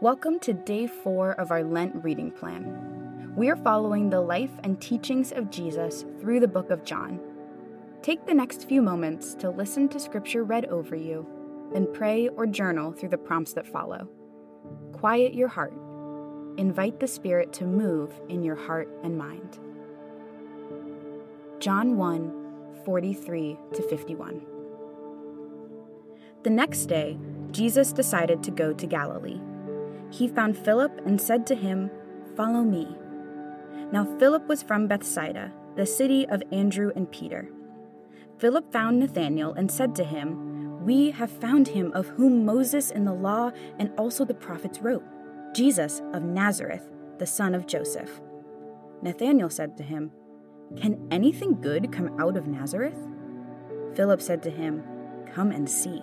Welcome to day four of our Lent reading plan. We are following the life and teachings of Jesus through the book of John. Take the next few moments to listen to scripture read over you, then pray or journal through the prompts that follow. Quiet your heart. Invite the Spirit to move in your heart and mind. John 1 43 to 51. The next day, Jesus decided to go to Galilee he found Philip and said to him, Follow me. Now Philip was from Bethsaida, the city of Andrew and Peter. Philip found Nathanael and said to him, We have found him of whom Moses in the law and also the prophets wrote, Jesus of Nazareth, the son of Joseph. Nathanael said to him, Can anything good come out of Nazareth? Philip said to him, Come and see.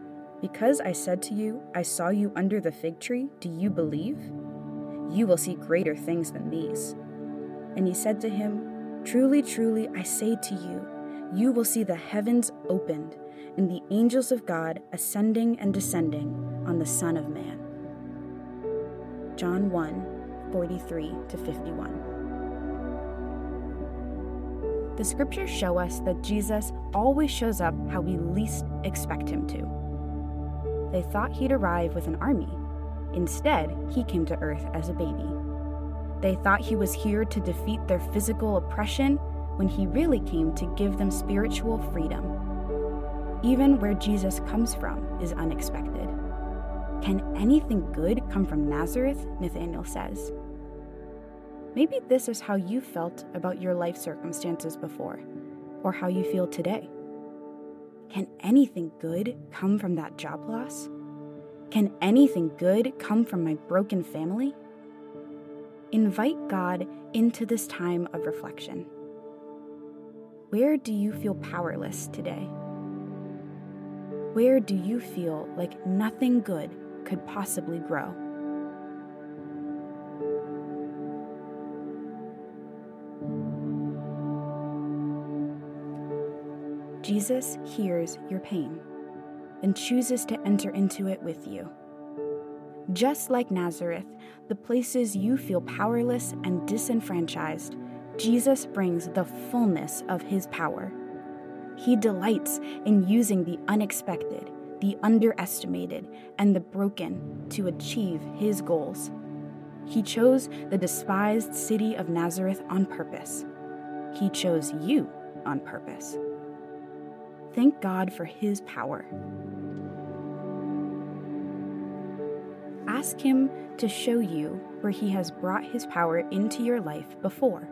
because I said to you, I saw you under the fig tree, do you believe? You will see greater things than these. And he said to him, Truly, truly, I say to you, you will see the heavens opened and the angels of God ascending and descending on the Son of Man. John 1 43 to 51. The scriptures show us that Jesus always shows up how we least expect him to they thought he'd arrive with an army. Instead, he came to Earth as a baby. They thought he was here to defeat their physical oppression when he really came to give them spiritual freedom. Even where Jesus comes from is unexpected. Can anything good come from Nazareth? Nathanael says. Maybe this is how you felt about your life circumstances before, or how you feel today. Can anything good come from that job loss? Can anything good come from my broken family? Invite God into this time of reflection. Where do you feel powerless today? Where do you feel like nothing good could possibly grow? Jesus hears your pain and chooses to enter into it with you. Just like Nazareth, the places you feel powerless and disenfranchised, Jesus brings the fullness of his power. He delights in using the unexpected, the underestimated, and the broken to achieve his goals. He chose the despised city of Nazareth on purpose. He chose you on purpose. Thank God for His power. Ask Him to show you where He has brought His power into your life before.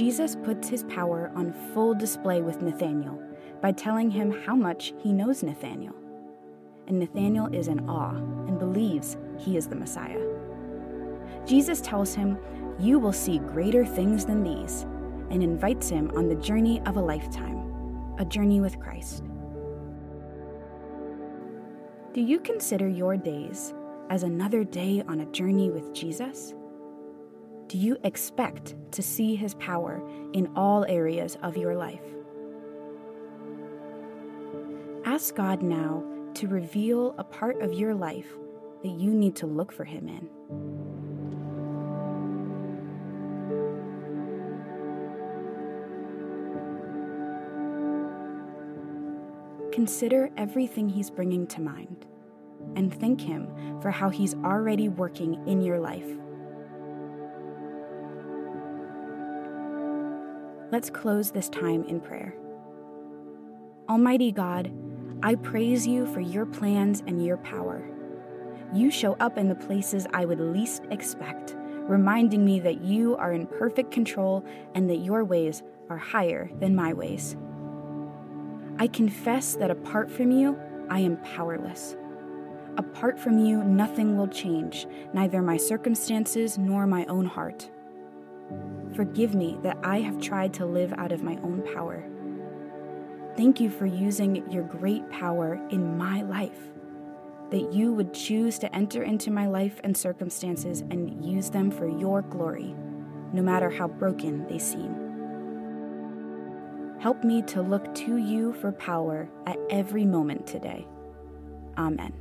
Jesus puts his power on full display with Nathanael by telling him how much he knows Nathanael. And Nathanael is in awe and believes he is the Messiah. Jesus tells him, You will see greater things than these, and invites him on the journey of a lifetime, a journey with Christ. Do you consider your days as another day on a journey with Jesus? Do you expect to see his power in all areas of your life? Ask God now to reveal a part of your life that you need to look for him in. Consider everything He's bringing to mind and thank Him for how He's already working in your life. Let's close this time in prayer. Almighty God, I praise you for your plans and your power. You show up in the places I would least expect, reminding me that you are in perfect control and that your ways are higher than my ways. I confess that apart from you, I am powerless. Apart from you, nothing will change, neither my circumstances nor my own heart. Forgive me that I have tried to live out of my own power. Thank you for using your great power in my life, that you would choose to enter into my life and circumstances and use them for your glory, no matter how broken they seem. Help me to look to you for power at every moment today. Amen.